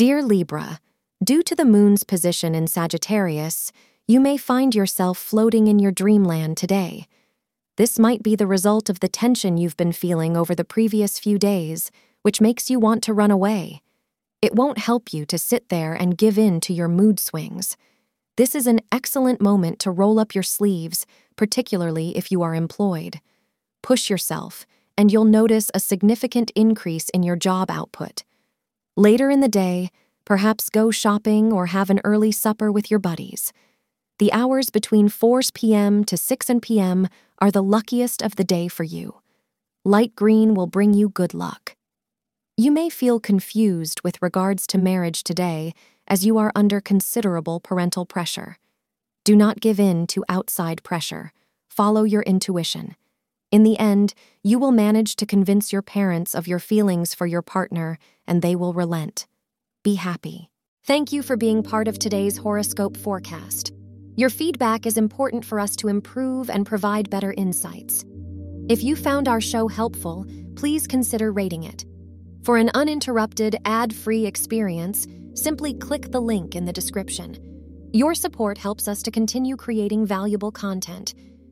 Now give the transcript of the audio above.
Dear Libra, due to the moon's position in Sagittarius, you may find yourself floating in your dreamland today. This might be the result of the tension you've been feeling over the previous few days, which makes you want to run away. It won't help you to sit there and give in to your mood swings. This is an excellent moment to roll up your sleeves, particularly if you are employed. Push yourself, and you'll notice a significant increase in your job output. Later in the day, perhaps go shopping or have an early supper with your buddies. The hours between 4 p.m. to 6 p.m. are the luckiest of the day for you. Light green will bring you good luck. You may feel confused with regards to marriage today as you are under considerable parental pressure. Do not give in to outside pressure. Follow your intuition. In the end, you will manage to convince your parents of your feelings for your partner, and they will relent. Be happy. Thank you for being part of today's horoscope forecast. Your feedback is important for us to improve and provide better insights. If you found our show helpful, please consider rating it. For an uninterrupted, ad free experience, simply click the link in the description. Your support helps us to continue creating valuable content.